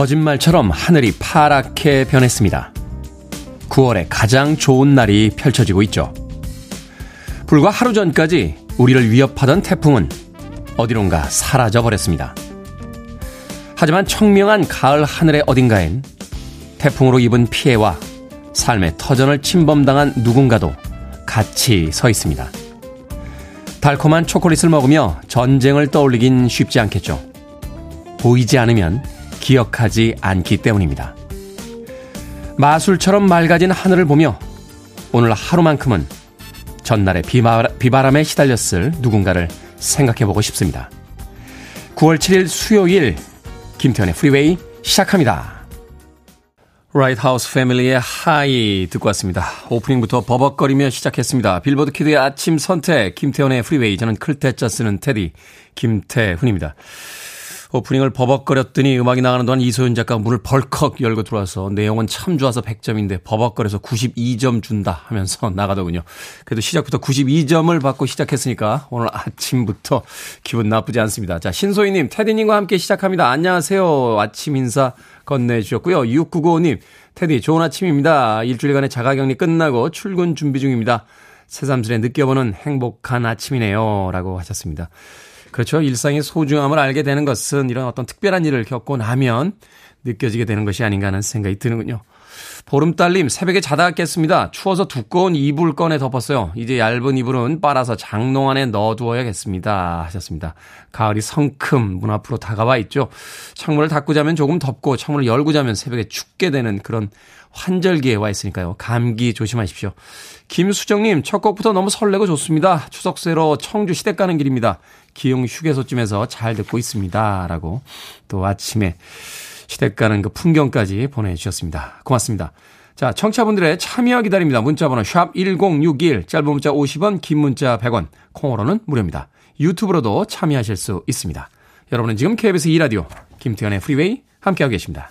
거짓말처럼 하늘이 파랗게 변했습니다. 9월의 가장 좋은 날이 펼쳐지고 있죠. 불과 하루 전까지 우리를 위협하던 태풍은 어디론가 사라져 버렸습니다. 하지만 청명한 가을 하늘의 어딘가엔 태풍으로 입은 피해와 삶의 터전을 침범당한 누군가도 같이 서 있습니다. 달콤한 초콜릿을 먹으며 전쟁을 떠올리긴 쉽지 않겠죠. 보이지 않으면 기억하지 않기 때문입니다. 마술처럼 맑아진 하늘을 보며 오늘 하루만큼은 전날의 비바람, 에 시달렸을 누군가를 생각해 보고 싶습니다. 9월 7일 수요일 김태훈의 프리웨이 시작합니다. Lighthouse Family의 High 듣고 왔습니다. 오프닝부터 버벅거리며 시작했습니다. 빌보드 키드의 아침 선택 김태훈의 프리웨이 저는 클 태 자 쓰는 태디 김태훈입니다. 오프닝을 버벅거렸더니 음악이 나가는 동안 이소연 작가가 문을 벌컥 열고 들어와서 내용은 참 좋아서 100점인데 버벅거려서 92점 준다 하면서 나가더군요. 그래도 시작부터 92점을 받고 시작했으니까 오늘 아침부터 기분 나쁘지 않습니다. 자, 신소희님, 테디님과 함께 시작합니다. 안녕하세요. 아침 인사 건네주셨고요. 6995님, 테디 좋은 아침입니다. 일주일간의 자가격리 끝나고 출근 준비 중입니다. 새삼스레 느껴보는 행복한 아침이네요. 라고 하셨습니다. 그렇죠. 일상의 소중함을 알게 되는 것은 이런 어떤 특별한 일을 겪고 나면 느껴지게 되는 것이 아닌가 하는 생각이 드는군요. 보름달님, 새벽에 자다 깼습니다. 추워서 두꺼운 이불 꺼내 덮었어요. 이제 얇은 이불은 빨아서 장롱 안에 넣어두어야겠습니다. 하셨습니다. 가을이 성큼 문 앞으로 다가와 있죠. 창문을 닫고 자면 조금 덥고 창문을 열고 자면 새벽에 춥게 되는 그런 환절기에 와 있으니까요. 감기 조심하십시오. 김수정님, 첫 곡부터 너무 설레고 좋습니다. 추석 새로 청주 시댁 가는 길입니다. 기흥 휴게소쯤에서 잘 듣고 있습니다. 라고 또 아침에 시댁 가는 그 풍경까지 보내주셨습니다. 고맙습니다. 자, 청취자분들의 참여 기다립니다. 문자번호 샵 1061, 짧은 문자 50원, 긴 문자 100원, 콩으로는 무료입니다. 유튜브로도 참여하실 수 있습니다. 여러분은 지금 KBS 2라디오 김태현의 프리웨이 함께하고 계십니다.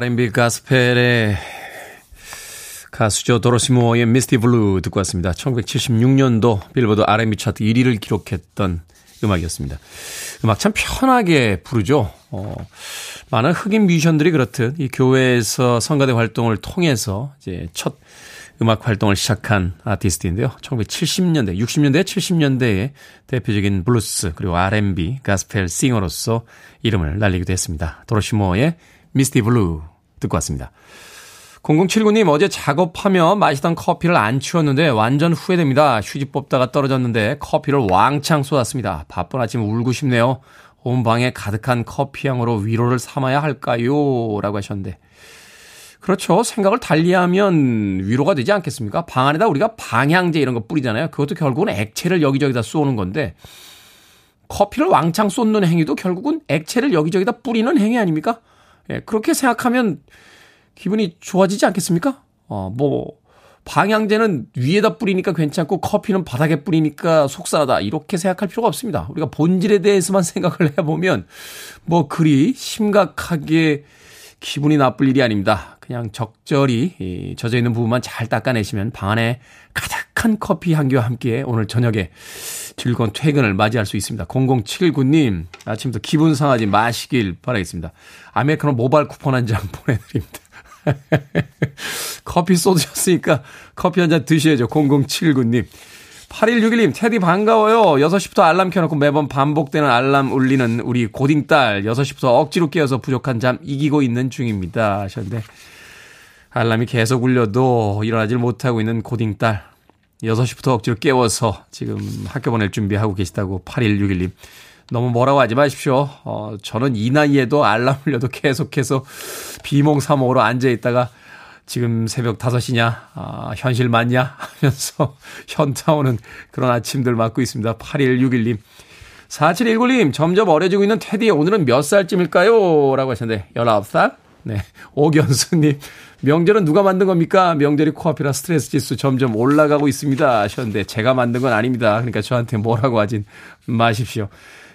R&B 가스펠의 가수죠. 도로시 모어의 Misty Blue 듣고 왔습니다. 1976년도 빌보드 R&B 차트 1위를 기록했던 음악이었습니다. 음악 참 편하게 부르죠. 어, 많은 흑인 뮤지션들이 그렇듯 이 교회에서 성가대 활동을 통해서 이제 첫 음악 활동을 시작한 아티스트인데요. 1970년대, 60년대, 70년대에 대표적인 블루스 그리고 R&B 가스펠 싱어로서 이름을 날리기도 했습니다. 도로시 모어의 Misty Blue 듣고 왔습니다. 0079님 어제 작업하며 마시던 커피를 안 치웠는데 완전 후회됩니다. 휴지 뽑다가 떨어졌는데 커피를 왕창 쏟았습니다. 바쁜 아침 울고 싶네요. 온 방에 가득한 커피향으로 위로를 삼아야 할까요? 라고 하셨는데. 그렇죠. 생각을 달리하면 위로가 되지 않겠습니까? 방 안에다 우리가 방향제 이런 거 뿌리잖아요. 그것도 결국은 액체를 여기저기다 쏘는 건데 커피를 왕창 쏟는 행위도 결국은 액체를 여기저기다 뿌리는 행위 아닙니까? 예, 그렇게 생각하면 기분이 좋아지지 않겠습니까? 어, 뭐, 방향제는 위에다 뿌리니까 괜찮고 커피는 바닥에 뿌리니까 속상하다. 이렇게 생각할 필요가 없습니다. 우리가 본질에 대해서만 생각을 해보면 뭐 그리 심각하게 기분이 나쁠 일이 아닙니다. 그냥 적절히 젖어 있는 부분만 잘 닦아내시면 방 안에 가득한 커피 향기와 함께 오늘 저녁에 즐거운 퇴근을 맞이할 수 있습니다. 0079님 아침부터 기분 상하지 마시길 바라겠습니다. 아메리카노 모바일 쿠폰 한 장 보내드립니다. 커피 쏟으셨으니까 커피 한 잔 드셔야죠. 0079님. 8161님, 테디 반가워요. 6시부터 알람 켜놓고 매번 반복되는 알람 울리는 우리 고딩딸. 6시부터 억지로 깨어서 부족한 잠 이기고 있는 중입니다. 하셨는데, 알람이 계속 울려도 일어나질 못하고 있는 고딩딸. 6시부터 억지로 깨워서 지금 학교 보낼 준비하고 계시다고 8161님. 너무 뭐라고 하지 마십시오. 어, 저는 이 나이에도 알람 울려도 계속해서 비몽사몽으로 앉아있다가 지금 새벽 5시냐, 아, 현실 맞냐 하면서 현타 오는 그런 아침들 맞고 있습니다. 8161님. 4719님, 점점 어려지고 있는 테디, 오늘은 몇 살쯤일까요? 라고 하셨는데, 19살? 네. 오견수님, 명절은 누가 만든 겁니까? 명절이 코앞이라 스트레스 지수 점점 올라가고 있습니다. 하셨는데, 제가 만든 건 아닙니다. 그러니까 저한테 뭐라고 하진 마십시오.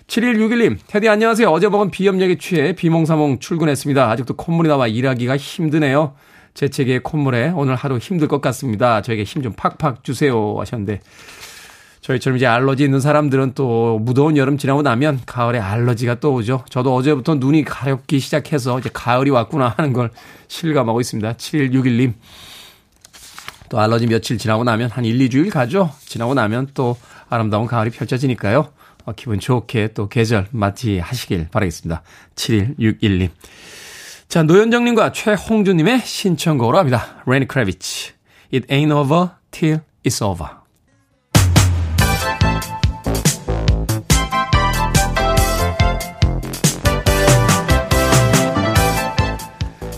7161님, 테디 안녕하세요. 어제 먹은 비염약에 취해 비몽사몽 출근했습니다. 아직도 콧물이 나와 일하기가 힘드네요. 재채기의 콧물에 오늘 하루 힘들 것 같습니다. 저에게 힘 좀 팍팍 주세요. 하셨는데, 저희처럼 이제 알러지 있는 사람들은 또 무더운 여름 지나고 나면 가을에 알러지가 또 오죠. 저도 어제부터 눈이 가렵기 시작해서 이제 가을이 왔구나 하는 걸 실감하고 있습니다. 7161님. 또 알러지 며칠 지나고 나면 한 1, 2주일 가죠. 지나고 나면 또 아름다운 가을이 펼쳐지니까요. 어, 기분 좋게 또 계절 맞이하시길 바라겠습니다. 7161님. 자, 노현정님과 최홍주님의 신청곡으로 합니다. 레니 크래비치. It ain't over till it's over.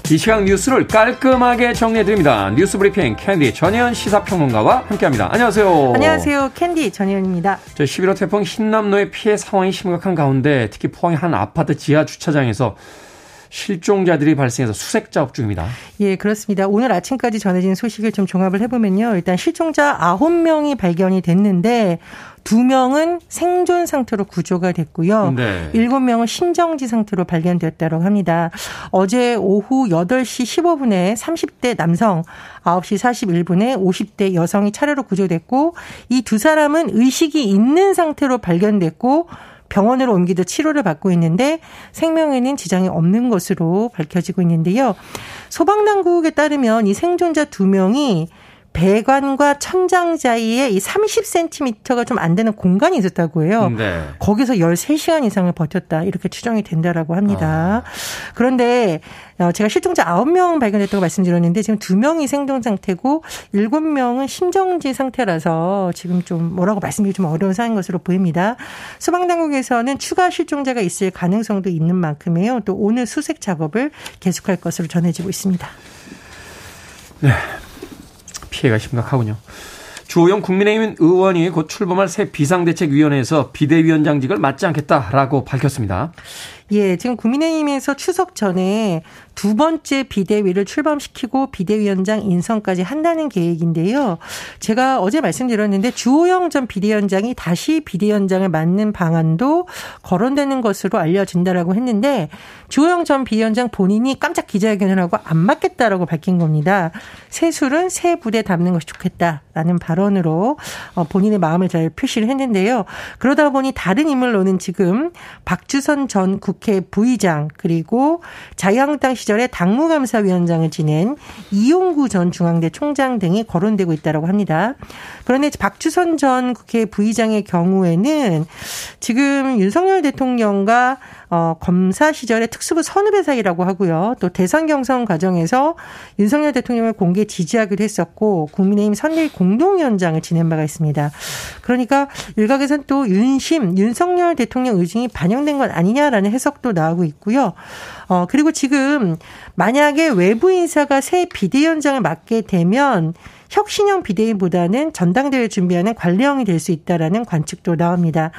이 시각 뉴스를 깔끔하게 정리해드립니다. 뉴스 브리핑 캔디 전혜연 시사평론가와 함께합니다. 안녕하세요. 안녕하세요. 캔디 전혜연입니다. 저 11호 태풍 힌남노의 피해 상황이 심각한 가운데 특히 포항의 한 아파트 지하 주차장에서 실종자들이 발생해서 수색 작업 중입니다. 예, 그렇습니다. 오늘 아침까지 전해진 소식을 좀 종합을 해보면요. 일단 실종자 9명이 발견이 됐는데 두 명은 생존 상태로 구조가 됐고요. 네. 7명은 심정지 상태로 발견되었다고 합니다. 어제 오후 8시 15분에 30대 남성, 9시 41분에 50대 여성이 차례로 구조됐고 이 두 사람은 의식이 있는 상태로 발견됐고 병원으로 옮기듯 치료를 받고 있는데 생명에는 지장이 없는 것으로 밝혀지고 있는데요. 소방당국에 따르면 이 생존자 두 명이 배관과 천장 사이에 이 30cm가 좀 안 되는 공간이 있었다고 해요. 네. 거기서 13시간 이상을 버텼다. 이렇게 추정이 된다라고 합니다. 아. 그런데 어, 제가 실종자 9명 발견했다고 말씀드렸는데 지금 2명이 생존 상태고 7명은 심정지 상태라서 지금 좀 뭐라고 말씀드리기 좀 어려운 상황인 것으로 보입니다. 소방당국에서는 추가 실종자가 있을 가능성도 있는 만큼에요. 또 오늘 수색 작업을 계속할 것으로 전해지고 있습니다. 네. 피해가 심각하군요. 주호영 국민의힘 의원이 곧 출범할 새 비상대책위원회에서 비대위원장직을 맡지 않겠다라고 밝혔습니다. 예, 지금 국민의힘에서 추석 전에 두 번째 비대위를 출범시키고 비대위원장 인선까지 한다는 계획인데요. 제가 어제 말씀드렸는데 주호영 전 비대위원장이 다시 비대위원장을 맡는 방안도 거론되는 것으로 알려진다라고 했는데 주호영 전 비대위원장 본인이 깜짝 기자회견을 하고 안 맡겠다라고 밝힌 겁니다. 새 술은 새 부대 담는 것이 좋겠다라는 발언으로 어, 본인의 마음을 잘 표시를 했는데요. 그러다 보니 다른 인물로는 지금 박주선 전 국회 부의장 그리고 자유한국당 시 절에 당무감사위원장을 지낸 이용구 전 중앙대 총장 등이 거론되고 있다고 합니다. 그런데 박주선 전 국회 부의장의 경우에는 지금 윤석열 대통령과 어, 검사 시절에 특수부 선후배 사이라고 하고요. 또 대선 경선 과정에서 윤석열 대통령을 공개 지지하기도 했었고 국민의힘 선대위 공동위원장을 지낸 바가 있습니다. 그러니까 일각에서는 또 윤심, 윤석열 대통령 의중이 반영된 건 아니냐라는 해석도 나오고 있고요. 어, 그리고 지금 만약에 외부 인사가 새 비대위원장을 맡게 되면 혁신형 비대위보다는 전당대회 준비하는 관리형이 될 수 있다라는 관측도 나옵니다.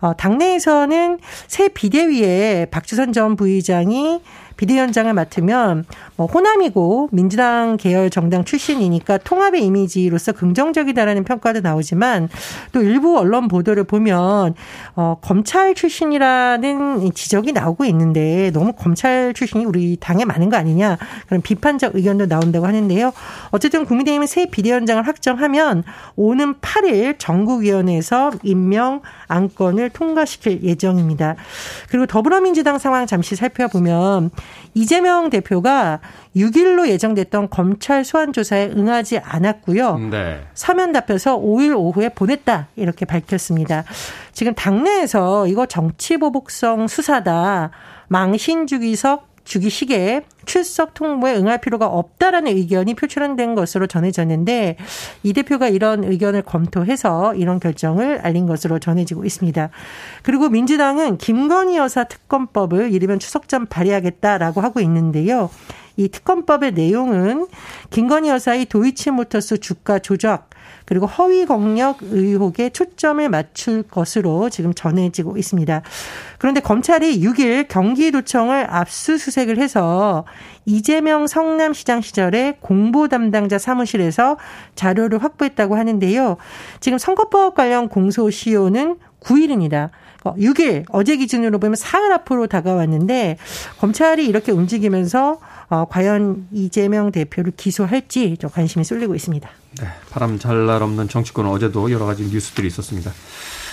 어, 당내에서는 새 비대위에 박주선 전 부의장이 비대위원장을 맡으면 뭐 호남이고 민주당 계열 정당 출신이니까 통합의 이미지로서 긍정적이다라는 평가도 나오지만 또 일부 언론 보도를 보면 어 검찰 출신이라는 지적이 나오고 있는데 너무 검찰 출신이 우리 당에 많은 거 아니냐 그런 비판적 의견도 나온다고 하는데요. 어쨌든 국민의힘은 새 비대위원장을 확정하면 오는 8일 전국위원회에서 임명 안건을 통과시킬 예정입니다. 그리고 더불어민주당 상황 잠시 살펴보면 이재명 대표가 6일로 예정됐던 검찰 소환 조사에 응하지 않았고요. 네. 사면 답해서 5일 오후에 보냈다 이렇게 밝혔습니다. 지금 당내에서 이거 정치 보복성 수사다. 망신 주기석 주기식에 출석 통보에 응할 필요가 없다라는 의견이 표출된 것으로 전해졌는데 이 대표가 이런 의견을 검토해서 이런 결정을 알린 것으로 전해지고 있습니다. 그리고 민주당은 김건희 여사 특검법을 이르면 추석 전 발의하겠다라고 하고 있는데요. 이 특검법의 내용은 김건희 여사의 도이치모터스 주가 조작 그리고 허위 경력 의혹에 초점을 맞출 것으로 지금 전해지고 있습니다. 그런데 검찰이 6일 경기도청을 압수수색을 해서 이재명 성남시장 시절에 공보 담당자 사무실에서 자료를 확보했다고 하는데요. 지금 선거법 관련 공소시효는 9일입니다. 6일 어제 기준으로 보면 사흘 앞으로 다가왔는데 검찰이 이렇게 움직이면서 어, 과연 이재명 대표를 기소할지 좀 관심이 쏠리고 있습니다. 네, 바람 잘 날 없는 정치권은 어제도 여러 가지 뉴스들이 있었습니다.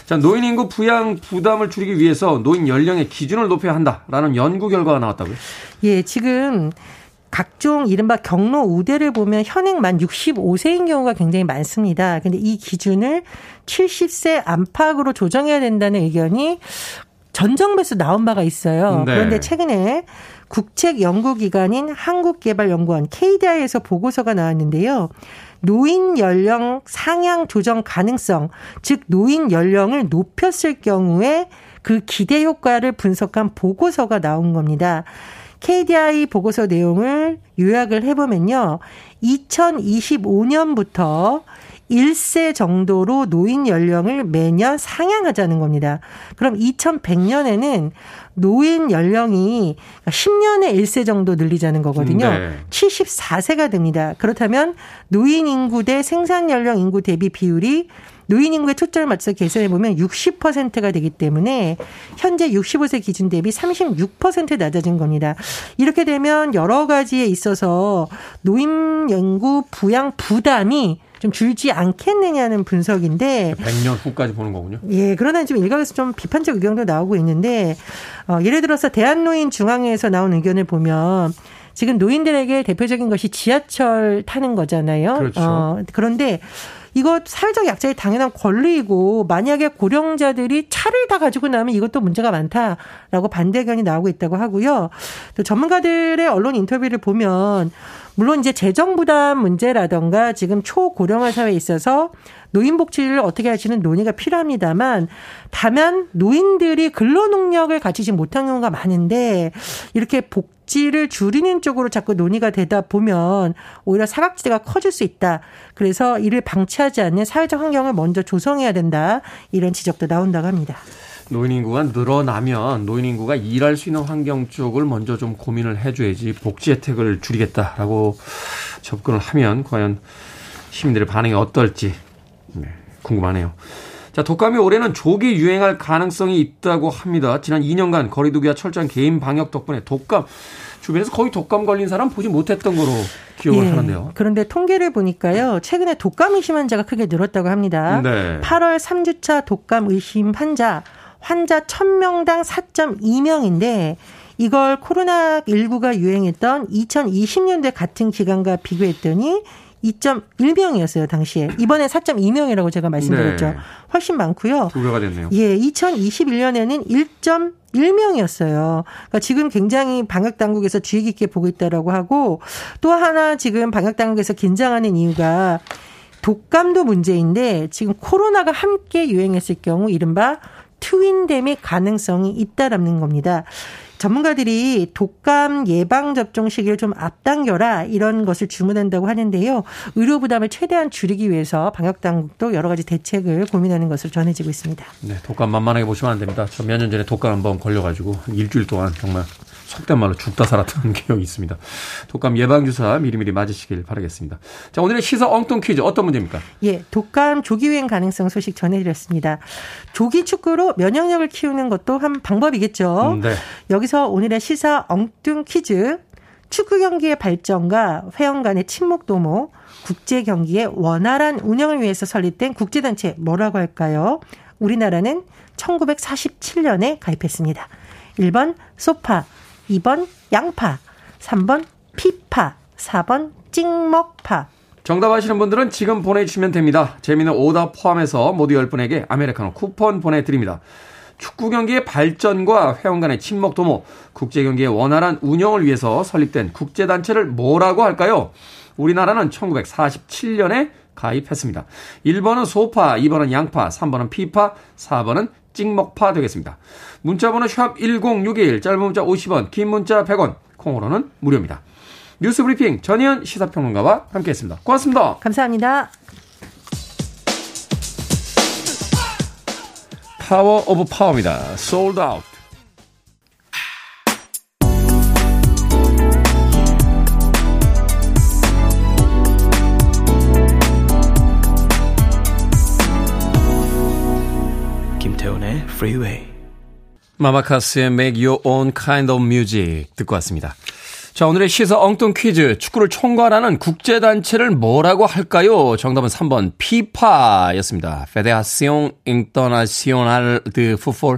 자, 노인 인구 부양 부담을 줄이기 위해서 노인 연령의 기준을 높여야 한다라는 연구 결과가 나왔다고요? 예, 지금 각종 이른바 경로 우대를 보면 현행 만 65세인 경우가 굉장히 많습니다. 근데 이 기준을 70세 안팎으로 조정해야 된다는 의견이 전정부에서 나온 바가 있어요. 네. 그런데 최근에 국책 연구기관인 한국개발연구원 KDI에서 보고서가 나왔는데요. 노인 연령 상향 조정 가능성, 즉 노인 연령을 높였을 경우에 그 기대 효과를 분석한 보고서가 나온 겁니다. KDI 보고서 내용을 요약을 해보면요. 2025년부터 1세 정도로 노인 연령을 매년 상향하자는 겁니다. 그럼 2100년에는 노인 연령이 10년에 1세 정도 늘리자는 거거든요. 네. 74세가 됩니다. 그렇다면 노인 인구 대 생산 연령 인구 대비 비율이 노인 인구의 초점을 맞춰서 계산해 보면 60%가 되기 때문에 현재 65세 기준 대비 36% 낮아진 겁니다. 이렇게 되면 여러 가지에 있어서 노인 연구 부양 부담이 좀 줄지 않겠느냐는 분석인데 100년 후까지 보는 거군요. 예, 그러나 지금 일각에서 좀 비판적 의견도 나오고 있는데 어, 예를 들어서 대한노인 중앙회에서 나온 의견을 보면 지금 노인들에게 대표적인 것이 지하철 타는 거잖아요. 그렇죠. 어, 그런데 이거 사회적 약자의 당연한 권리이고 만약에 고령자들이 차를 다 가지고 나면 이것도 문제가 많다라고 반대 의견이 나오고 있다고 하고요. 또 전문가들의 언론 인터뷰를 보면 물론 이제 재정 부담 문제라던가 지금 초고령화 사회에 있어서 노인 복지를 어떻게 하시는 논의가 필요합니다만 다만 노인들이 근로 능력을 갖추지 못한 경우가 많은데 이렇게 복 지를 줄이는 쪽으로 자꾸 논의가 되다 보면 오히려 사각지대가 커질 수 있다. 그래서 이를 방치하지 않는 사회적 환경을 먼저 조성해야 된다. 이런 지적도 나온다고 합니다. 노인 인구가 늘어나면 노인 인구가 일할 수 있는 환경 쪽을 먼저 좀 고민을 해줘야지 복지 혜택을 줄이겠다라고 접근을 하면 과연 시민들의 반응이 어떨지 네, 궁금하네요. 자, 독감이 올해는 조기 유행할 가능성이 있다고 합니다. 지난 2년간 거리두기와 철저한 개인 방역 덕분에 독감 주변에서 거의 독감 걸린 사람 보지 못했던 거로 기억을 예, 하는데요. 그런데 통계를 보니까요. 최근에 독감 의심 환자가 크게 늘었다고 합니다. 네. 8월 3주차 독감 의심 환자 환자 1000명당 4.2명인데 이걸 코로나19가 유행했던 2020년대 같은 기간과 비교했더니 2.1명이었어요, 당시에. 이번에 4.2명이라고 제가 말씀드렸죠. 네. 훨씬 많고요. 두 배가 됐네요. 예, 2021년에는 1.1명이었어요. 그러니까 지금 굉장히 방역 당국에서 주의 깊게 보고 있다라고 하고 또 하나 지금 방역 당국에서 긴장하는 이유가 독감도 문제인데 지금 코로나가 함께 유행했을 경우 이른바 트윈댐의 가능성이 있다라는 겁니다. 전문가들이 독감 예방 접종 시기를 좀 앞당겨라 이런 것을 주문한다고 하는데요. 의료 부담을 최대한 줄이기 위해서 방역 당국도 여러 가지 대책을 고민하는 것으로 전해지고 있습니다. 네, 독감 만만하게 보시면 안 됩니다. 저 몇 년 전에 독감 한번 걸려가지고 일주일 동안 정말 속된 말로 죽다 살았던 기억이 있습니다. 독감 예방주사 미리미리 맞으시길 바라겠습니다. 자, 오늘의 시사 엉뚱 퀴즈 어떤 문제입니까? 예, 독감 조기 유행 가능성 소식 전해드렸습니다. 조기 축구로 면역력을 키우는 것도 한 방법이겠죠. 음, 네. 여기서 오늘의 시사 엉뚱 퀴즈. 축구 경기의 발전과 회원 간의 친목 도모, 국제 경기의 원활한 운영을 위해서 설립된 국제단체 뭐라고 할까요? 우리나라는 1947년에 가입했습니다. 1번 소파, 2번 양파, 3번 피파, 4번 찍먹파. 정답 아시는 분들은 지금 보내주시면 됩니다. 재미는 오답 포함해서 모두 10분에게 아메리카노 쿠폰 보내드립니다. 축구 경기의 발전과 회원 간의 친목 도모, 국제 경기의 원활한 운영을 위해서 설립된 국제 단체를 뭐라고 할까요? 우리나라는 1947년에 가입했습니다. 1번은 소파, 2번은 양파, 3번은 피파, 4번은 찍먹파 되겠습니다. 문자번호 샵 1061, 짧은 문자 50원, 긴 문자 100원, 콩으로는 무료입니다. 뉴스 브리핑 전희연 시사평론가와 함께했습니다. 고맙습니다. 감사합니다. 파워 오브 파워입니다. Souled Out. Freeway. 마마카스의 Make Your Own Kind of Music 듣고 왔습니다. 자, 오늘의 시사 엉뚱 퀴즈. 축구를 총괄하는 국제단체를 뭐라고 할까요? 정답은 3번 피파였습니다. Federación Internacional de Football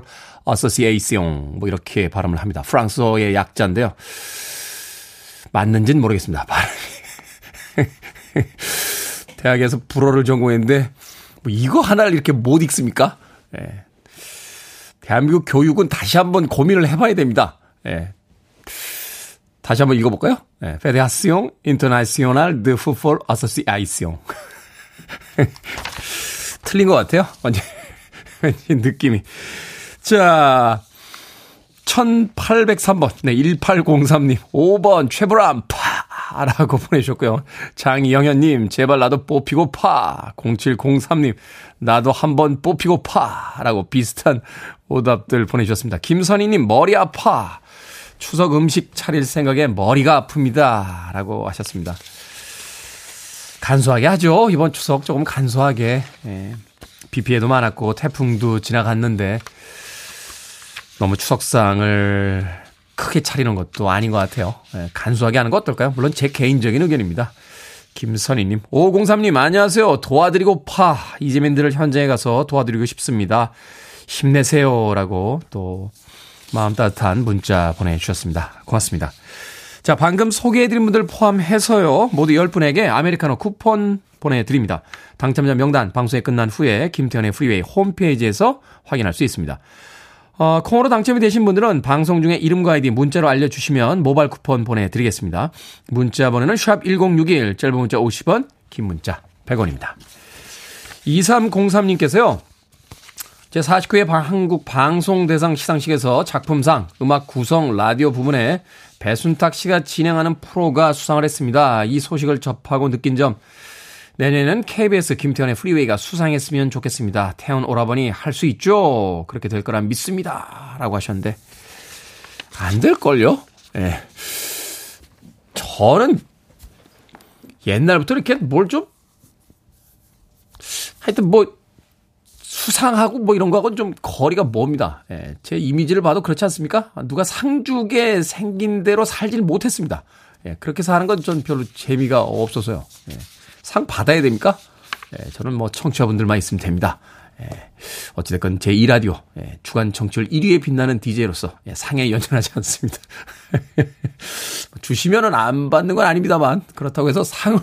Association. 뭐 이렇게 발음을 합니다. 프랑스어의 약자인데요. 맞는지는 모르겠습니다. 대학에서 불어를 전공했는데 뭐 이거 하나를 이렇게 못 읽습니까? 예. 대한민국 교육은 다시 한번 고민을 해봐야 됩니다. 예. 다시 한번 읽어볼까요? 네, Federación Internacional de Fútbol Asociación. 틀린 것 같아요. 완전 느낌이. 자, 1803번. 네, 1803님. 5번, 최불암, 파! 라고 보내주셨고요. 장영현님, 제발 나도 뽑히고 파! 0703님, 나도 한번 뽑히고 파! 라고 비슷한 오답들 보내주셨습니다. 김선희님, 머리 아파! 추석 음식 차릴 생각에 머리가 아픕니다. 라고 하셨습니다. 간소하게 하죠. 이번 추석 조금 간소하게. 예. 비 피해도 많았고 태풍도 지나갔는데 너무 추석상을 크게 차리는 것도 아닌 것 같아요. 예. 간소하게 하는 거 어떨까요? 물론 제 개인적인 의견입니다. 김선희님, 5503님, 안녕하세요. 도와드리고 파. 이재민들을 현장에 가서 도와드리고 싶습니다. 힘내세요. 라고 또 마음 따뜻한 문자 보내주셨습니다. 고맙습니다. 자, 방금 소개해드린 분들 포함해서요, 모두 10분에게 아메리카노 쿠폰 보내드립니다. 당첨자 명단 방송이 끝난 후에 김태훈의 프리웨이 홈페이지에서 확인할 수 있습니다. 어, 콩으로 당첨이 되신 분들은 방송 중에 이름과 아이디 문자로 알려주시면 모바일 쿠폰 보내드리겠습니다. 문자 번호는 샵1061, 짧은 문자 50원, 긴 문자 100원입니다. 2303님께서요, 제49회 한국 방송대상 시상식에서 작품상, 음악 구성, 라디오 부분에 배순탁 씨가 진행하는 프로가 수상을 했습니다. 이 소식을 접하고 느낀 점, 내년에는 KBS 김태현의 프리웨이가 수상했으면 좋겠습니다. 태연 오라버니 할 수 있죠? 그렇게 될 거란 믿습니다. 라고 하셨는데, 안 될걸요? 예. 네. 저는 옛날부터 이렇게 뭘 좀, 하여튼 뭐, 수상하고 뭐 이런 거하고는 좀 거리가 멉니다. 예, 제 이미지를 봐도 그렇지 않습니까? 누가 상주게 생긴 대로 살질 못했습니다. 예, 그렇게 사는 건 전 별로 재미가 없어서요. 예, 상 받아야 됩니까? 예, 저는 뭐 청취자분들만 있으면 됩니다. 예, 어찌됐건 제 2라디오, 예, 주간 청취율 1위에 빛나는 DJ로서 예, 상에 연연하지 않습니다. 주시면은 안 받는 건 아닙니다만, 그렇다고 해서 상을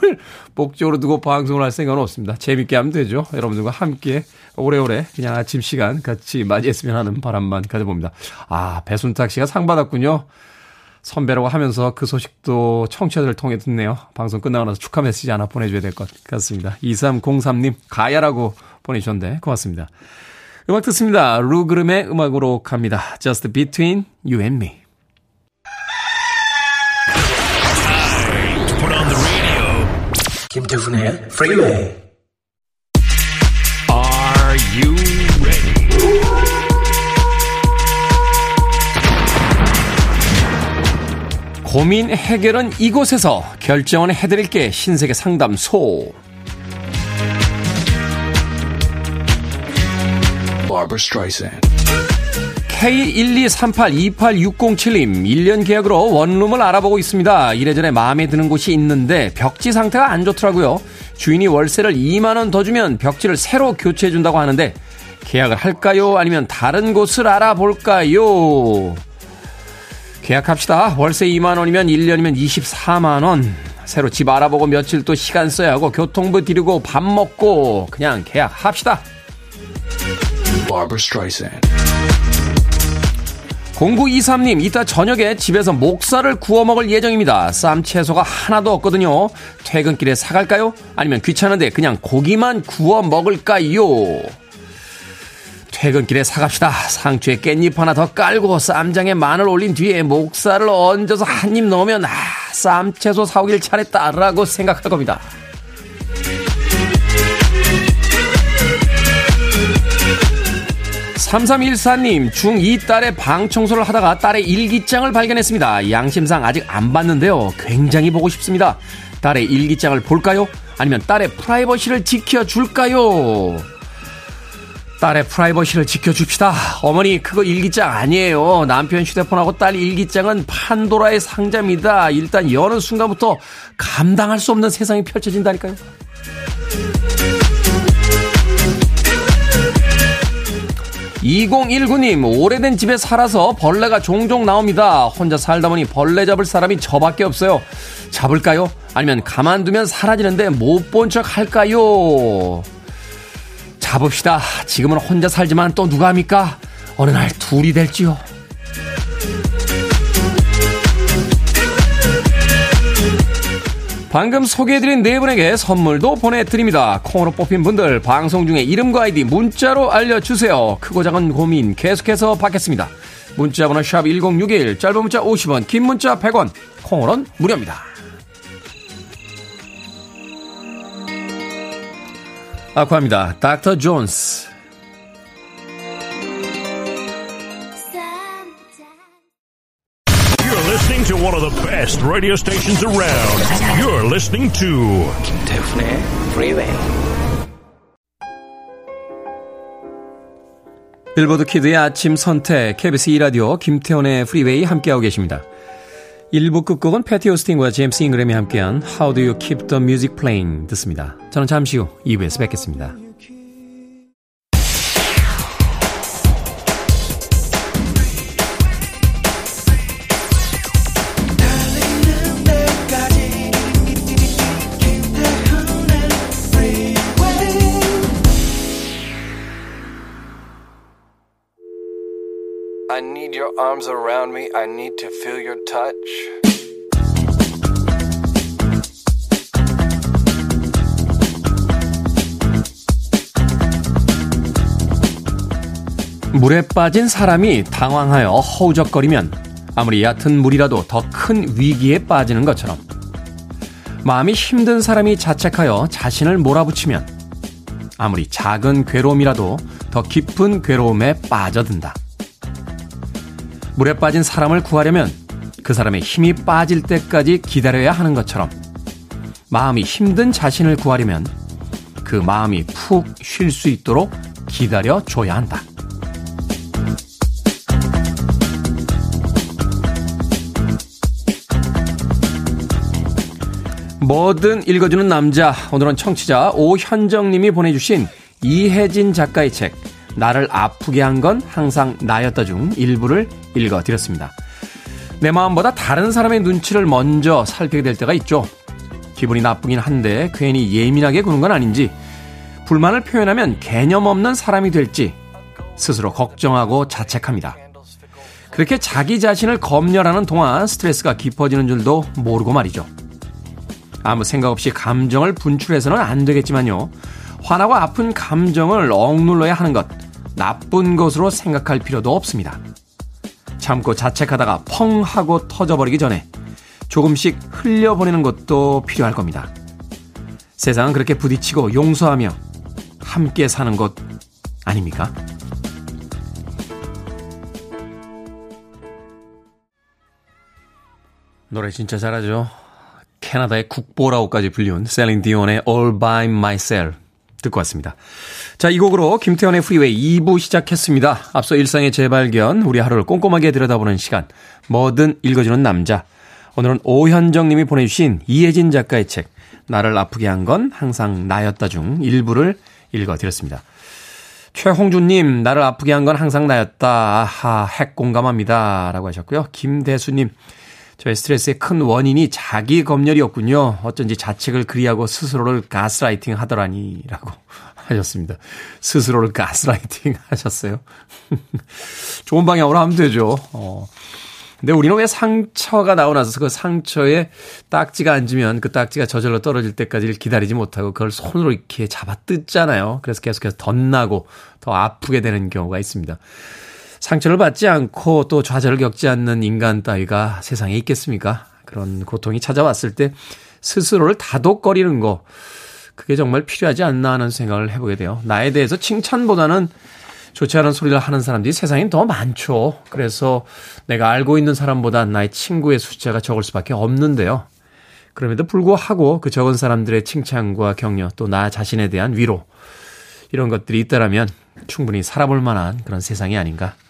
목적으로 두고 방송을 할 생각은 없습니다. 재밌게 하면 되죠. 여러분들과 함께 오래오래 그냥 아침 시간 같이 맞이했으면 하는 바람만 가져봅니다. 아, 배순탁 씨가 상 받았군요. 선배라고 하면서 그 소식도 청취자들을 통해 듣네요. 방송 끝나고 나서 축하 메시지 하나 보내줘야 될 것 같습니다. 2303님, 가야라고 보내주셨는데 고맙습니다. 음악 듣습니다. 루그름의 음악으로 갑니다. Just between you and me. 김태훈의 프리웨이 Are you 고민 해결은 이곳에서 결정은 해드릴게 신세계 상담소 K123828607님 1년 계약으로 원룸을 알아보고 있습니다. 이래저래 마음에 드는 곳이 있는데 벽지 상태가 안 좋더라고요. 주인이 월세를 2만원 더 주면 벽지를 새로 교체해준다고 하는데 계약을 할까요? 아니면 다른 곳을 알아볼까요? 계약합시다. 월세 2만원이면 1년이면 24만원. 새로 집 알아보고 며칠 또 시간 써야 하고 교통비 드리고 밥 먹고 그냥 계약합시다. 0923님, 이따 저녁에 집에서 목살을 구워 먹을 예정입니다. 쌈 채소가 하나도 없거든요. 퇴근길에 사갈까요? 아니면 귀찮은데 그냥 고기만 구워 먹을까요? 퇴근길에 사갑시다. 상추에 깻잎 하나 더 깔고 쌈장에 마늘 올린 뒤에 목살을 얹어서 한 입 넣으면 아, 쌈채소 사오길 잘했다라고 생각할 겁니다. 3314님, 중2 딸의 방 청소를 하다가 딸의 일기장을 발견했습니다. 양심상 아직 안 봤는데요. 굉장히 보고 싶습니다. 딸의 일기장을 볼까요? 아니면 딸의 프라이버시를 지켜줄까요? 딸의 프라이버시를 지켜줍시다. 어머니, 그거 일기장 아니에요. 남편 휴대폰하고 딸 일기장은 판도라의 상자입니다. 일단 여는 순간부터 감당할 수 없는 세상이 펼쳐진다니까요. 2019님, 오래된 집에 살아서 벌레가 종종 나옵니다. 혼자 살다 보니 벌레 잡을 사람이 저밖에 없어요. 잡을까요? 아니면 가만두면 사라지는데 못 본 척 할까요? 잡읍시다. 지금은 혼자 살지만 또 누가 합니까? 어느 날 둘이 될지요. 방금 소개해드린 네 분에게 선물도 보내드립니다. 콩으로 뽑힌 분들 방송 중에 이름과 아이디 문자로 알려주세요. 크고 작은 고민 계속해서 받겠습니다. 문자번호 샵 1061, 짧은 문자 50원, 긴 문자 100원, 콩으로는 무료입니다. 아쿠아입니다. 닥터 존스. listening to one of the best radio stations around. You're listening to 김태훈의 Freeway. 빌보드 키드의 아침 선택 KBS 2 라디오 김태훈의 프리웨이 함께하고 계십니다. 1부 끝곡은 패티 오스틴과 제임스 잉그램이 함께한 How Do You Keep the Music Playing 듣습니다. 저는 잠시 후 2부에서 뵙겠습니다. Arms around me. I need to feel your touch. 물에 빠진 사람이 당황하여 허우적거리면 아무리 얕은 물이라도 더 큰 위기에 빠지는 것처럼 마음이 힘든 사람이 자책하여 자신을 몰아붙이면 아무리 작은 괴로움이라도 더 깊은 괴로움에 빠져든다. 물에 빠진 사람을 구하려면 그 사람의 힘이 빠질 때까지 기다려야 하는 것처럼 마음이 힘든 자신을 구하려면 그 마음이 푹 쉴 수 있도록 기다려 줘야 한다. 뭐든 읽어주는 남자. 오늘은 청취자 오현정님이 보내주신 이혜진 작가의 책, 나를 아프게 한 건 항상 나였다 중 일부를 읽어드렸습니다. 내 마음보다 다른 사람의 눈치를 먼저 살피게 될 때가 있죠. 기분이 나쁘긴 한데 괜히 예민하게 구는 건 아닌지, 불만을 표현하면 개념 없는 사람이 될지 스스로 걱정하고 자책합니다. 그렇게 자기 자신을 검열하는 동안 스트레스가 깊어지는 줄도 모르고 말이죠. 아무 생각 없이 감정을 분출해서는 안 되겠지만요. 화나고 아픈 감정을 억눌러야 하는 것, 나쁜 것으로 생각할 필요도 없습니다. 참고 자책하다가 펑 하고 터져버리기 전에 조금씩 흘려보내는 것도 필요할 겁니다. 세상은 그렇게 부딪히고 용서하며 함께 사는 것 아닙니까? 노래 진짜 잘하죠. 캐나다의 국보라고까지 불리운 셀린 디온의 All by Myself 듣고 왔습니다. 자, 이 곡으로 김태훈의 프리웨이 2부 시작했습니다. 앞서 일상의 재발견, 우리 하루를 꼼꼼하게 들여다보는 시간, 뭐든 읽어주는 남자. 오늘은 오현정 님이 보내주신 이혜진 작가의 책, 나를 아프게 한 건 항상 나였다 중 일부를 읽어드렸습니다. 최홍준님, 나를 아프게 한 건 항상 나였다. 아하, 핵 공감합니다. 라고 하셨고요. 김대수님, 저의 스트레스의 큰 원인이 자기 검열이었군요. 어쩐지 자책을 그리하고 스스로를 가스라이팅 하더라니. 라고 하셨습니다. 스스로를 가스라이팅 하셨어요. 좋은 방향으로 하면 되죠. 어. 근데 우리는 왜 상처가 나고 나서 그 상처에 딱지가 앉으면 그 딱지가 저절로 떨어질 때까지를 기다리지 못하고 그걸 손으로 이렇게 잡아 뜯잖아요. 그래서 계속해서 덧나고 더 아프게 되는 경우가 있습니다. 상처를 받지 않고 또 좌절을 겪지 않는 인간 따위가 세상에 있겠습니까? 그런 고통이 찾아왔을 때 스스로를 다독거리는 거, 그게 정말 필요하지 않나 하는 생각을 해보게 돼요. 나에 대해서 칭찬보다는 좋지 않은 소리를 하는 사람들이 세상에 더 많죠. 그래서 내가 알고 있는 사람보다 나의 친구의 숫자가 적을 수밖에 없는데요. 그럼에도 불구하고 그 적은 사람들의 칭찬과 격려 또 나 자신에 대한 위로 이런 것들이 있다라면 충분히 살아볼 만한 그런 세상이 아닌가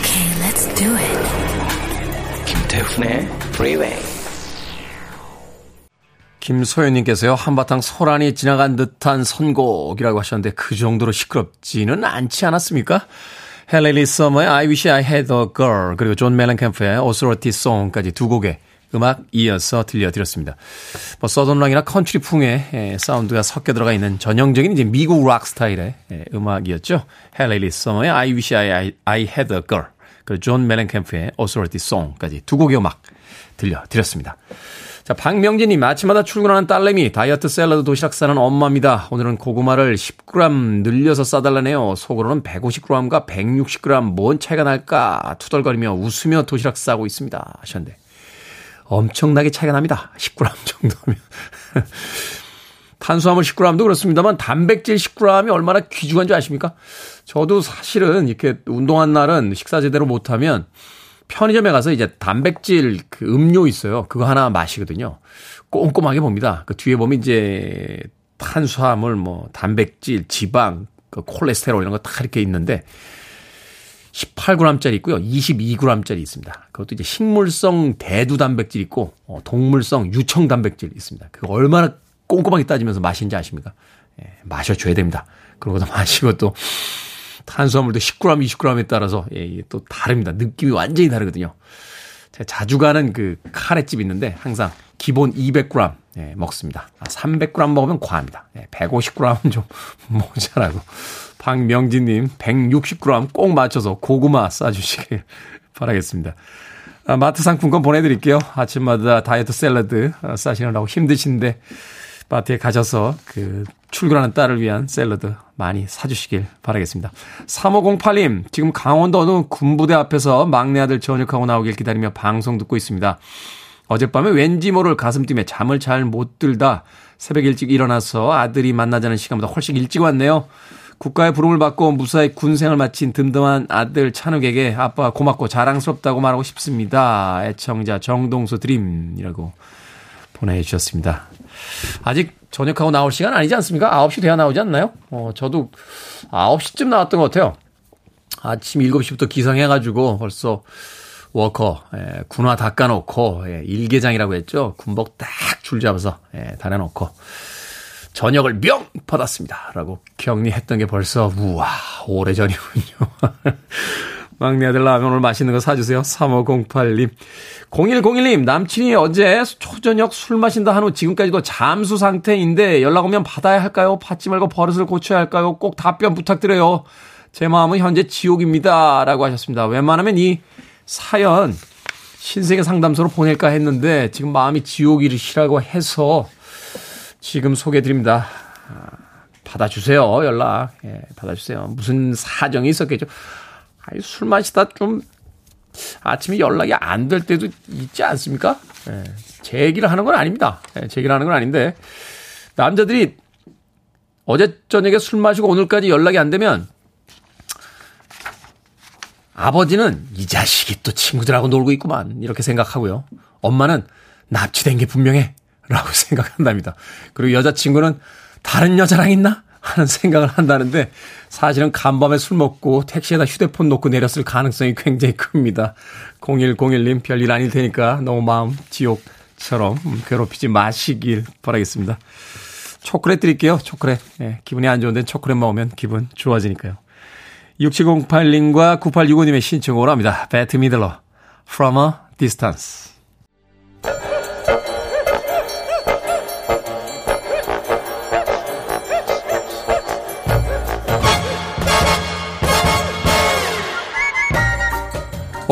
Okay, let's do it. 김태훈의 Freeway. 김소연님께서요, 한바탕 소란이 지나간 듯한 선곡이라고 하셨는데 그 정도로 시끄럽지는 않지 않았습니까? 헨리 리 서머의 I Wish I Had a Girl 그리고 존 멜렌캠프의 Authority Song까지 두 곡의 음악 이어서 들려드렸습니다. 뭐 southern rock이나 컨트리풍의 사운드가 섞여 들어가 있는 전형적인 이제 미국 락 스타일의 음악이었죠. 헨리 리 서머의 I Wish I, I Had a Girl 그리고 존 멜렌캠프의 Authority Song까지 두 곡의 음악 들려드렸습니다. 자, 박명진님, 아침마다 출근하는 딸내미, 다이어트 샐러드 도시락 싸는 엄마입니다. 오늘은 고구마를 10g 늘려서 싸달라네요. 속으로는 150g과 160g 뭔 차이가 날까? 투덜거리며 웃으며 도시락 싸고 있습니다. 하셨는데. 엄청나게 차이가 납니다. 10g 정도면. 탄수화물 10g도 그렇습니다만 단백질 10g이 얼마나 귀중한 줄 아십니까? 저도 사실은 이렇게 운동한 날은 식사 제대로 못하면 편의점에 가서 이제 단백질 그 음료 있어요. 그거 하나 마시거든요. 꼼꼼하게 봅니다. 그 뒤에 보면 이제 탄수화물, 뭐 단백질, 지방, 그 콜레스테롤 이런 거 다 이렇게 있는데 18g짜리 있고요. 22g짜리 있습니다. 그것도 이제 식물성 대두 단백질 있고 어, 동물성 유청 단백질 있습니다. 그거 얼마나 꼼꼼하게 따지면서 마시는지 아십니까? 예, 마셔줘야 됩니다. 그러고도 마시고 또 탄수화물도 10g, 20g에 따라서 예, 또 다릅니다. 느낌이 완전히 다르거든요. 제가 자주 가는 그 카레집 있는데 항상 기본 200g 예, 먹습니다. 아, 300g 먹으면 과합니다. 예, 150g은 좀 모자라고. 박명진님 160g 꼭 맞춰서 고구마 싸주시길 바라겠습니다. 아, 마트 상품권 보내드릴게요. 아침마다 다이어트 샐러드 아, 싸시느라고 힘드신데 마트에 가셔서 그 출근하는 딸을 위한 샐러드 많이 사주시길 바라겠습니다. 3508님, 지금 강원도 어느 군부대 앞에서 막내 아들 전역하고 나오길 기다리며 방송 듣고 있습니다. 어젯밤에 왠지 모를 가슴 뛰며 잠을 잘 못 들다 새벽 일찍 일어나서 아들이 만나자는 시간보다 훨씬 일찍 왔네요. 국가의 부름을 받고 무사히 군 생활을 마친 든든한 아들 찬욱에게 아빠가 고맙고 자랑스럽다고 말하고 싶습니다. 애청자 정동수 드림이라고 보내주셨습니다. 아직 전역하고 나올 시간 아니지 않습니까? 9시 돼야 나오지 않나요? 어, 저도 9시쯤 나왔던 것 같아요. 아침 7시부터 기상해가지고 벌써 워커, 예, 군화 닦아놓고, 예, 일개장이라고 했죠. 군복 딱 줄 잡아서, 예, 다려놓고, 저녁을 명 받았습니다. 라고 격리했던 게 벌써, 우와, 오래 전이군요. 막내 아들 라면 오늘 맛있는 거 사주세요. 3508님. 0101님, 남친이 어제 초저녁 술 마신다 한 후 지금까지도 잠수 상태인데 연락 오면 받아야 할까요? 받지 말고 버릇을 고쳐야 할까요? 꼭 답변 부탁드려요. 제 마음은 현재 지옥입니다. 라고 하셨습니다. 웬만하면 이 사연 신세계 상담소로 보낼까 했는데 지금 마음이 지옥이시라고 해서 지금 소개해드립니다. 아, 받아주세요. 연락. 예, 받아주세요. 무슨 사정이 있었겠죠. 아니, 술 마시다 좀 아침에 연락이 안 될 때도 있지 않습니까? 예, 제 얘기를 하는 건 아닙니다. 예, 제 얘기를 하는 건 아닌데 남자들이 어제 저녁에 술 마시고 오늘까지 연락이 안 되면 아버지는 이 자식이 또 친구들하고 놀고 있구만 이렇게 생각하고요. 엄마는 납치된 게 분명해 라고 생각한답니다. 그리고 여자친구는 다른 여자랑 있나? 하는 생각을 한다는데 사실은 간밤에 술 먹고 택시에다 휴대폰 놓고 내렸을 가능성이 굉장히 큽니다. 0101님 별일 아닐 테니까 너무 마음 지옥처럼 괴롭히지 마시길 바라겠습니다. 초콜릿 드릴게요. 초콜릿. 네, 기분이 안 좋은데 초콜릿 먹으면 기분 좋아지니까요. 6708님과 9865님의 신청으로 합니다. 배트 미들러. From a Distance.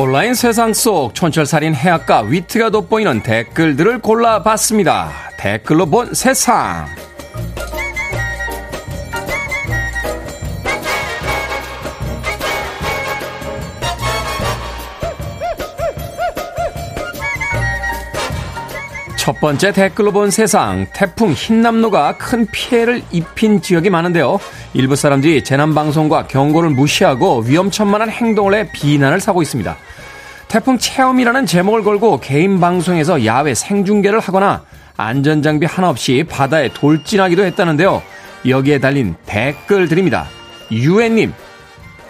온라인 세상 속 촌철살인 해악과 위트가 돋보이는 댓글들을 골라봤습니다. 댓글로 본 세상. 첫 번째 댓글로 본 세상. 태풍 흰남노가 큰 피해를 입힌 지역이 많은데요. 일부 사람들이 재난 방송과 경고를 무시하고 위험천만한 행동을 해 비난을 사고 있습니다. 태풍 체험이라는 제목을 걸고 개인 방송에서 야외 생중계를 하거나 안전장비 하나 없이 바다에 돌진하기도 했다는데요. 여기에 달린 댓글들입니다. 유엔님,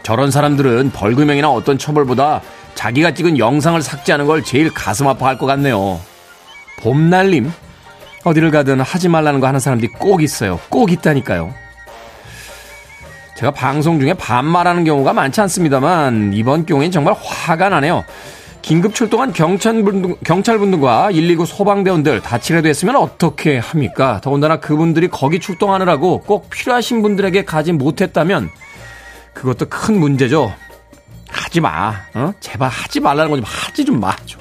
저런 사람들은 벌금형이나 어떤 처벌보다 자기가 찍은 영상을 삭제하는 걸 제일 가슴 아파할 것 같네요. 봄날님, 어디를 가든 하지 말라는 거 하는 사람들이 꼭 있어요. 꼭 있다니까요. 제가 방송 중에 반말하는 경우가 많지 않습니다만 이번 경우엔 정말 화가 나네요. 긴급 출동한 경찰분, 경찰분들과 119 소방대원들 다치라도 했으면 어떻게 합니까? 더군다나 그분들이 거기 출동하느라고 꼭 필요하신 분들에게 가지 못했다면 그것도 큰 문제죠. 하지 마. 어? 제발 하지 말라는 거좀 하지 좀 마. 좀.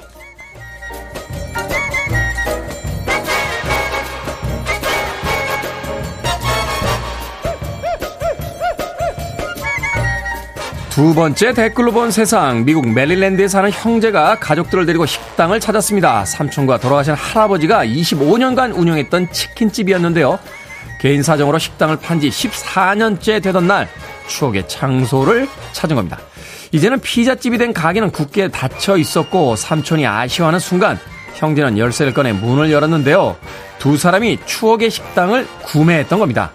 두 번째 댓글로 본 세상. 미국 메릴랜드에 사는 형제가 가족들을 데리고 식당을 찾았습니다. 삼촌과 돌아가신 할아버지가 25년간 운영했던 치킨집이었는데요. 개인 사정으로 식당을 판 지 14년째 되던 날 추억의 장소를 찾은 겁니다. 이제는 피자집이 된 가게는 굳게 닫혀 있었고 삼촌이 아쉬워하는 순간 형제는 열쇠를 꺼내 문을 열었는데요. 두 사람이 추억의 식당을 구매했던 겁니다.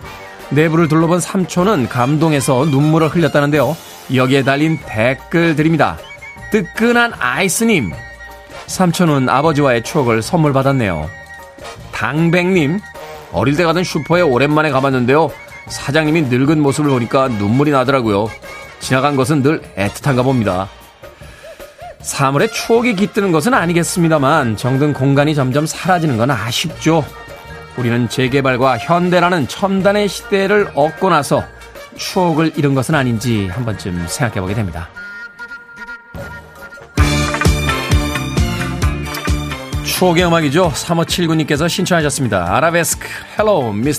내부를 둘러본 삼촌은 감동해서 눈물을 흘렸다는데요. 여기에 달린 댓글들입니다. 뜨끈한 아이스님. 삼촌은 아버지와의 추억을 선물 받았네요. 당백님. 어릴 때 가던 슈퍼에 오랜만에 가봤는데요. 사장님이 늙은 모습을 보니까 눈물이 나더라고요. 지나간 것은 늘 애틋한가 봅니다. 사물에 추억이 깃드는 것은 아니겠습니다만 정든 공간이 점점 사라지는 건 아쉽죠. 우리는 재개발과 현대라는 첨단의 시대를 얻고 나서 추억을 잃은 것은 아닌지 한 번쯤 생각해 보게 됩니다. 추억의 음악이죠. 3579님께서 신청하셨습니다. 아라베스크, 헬로, 미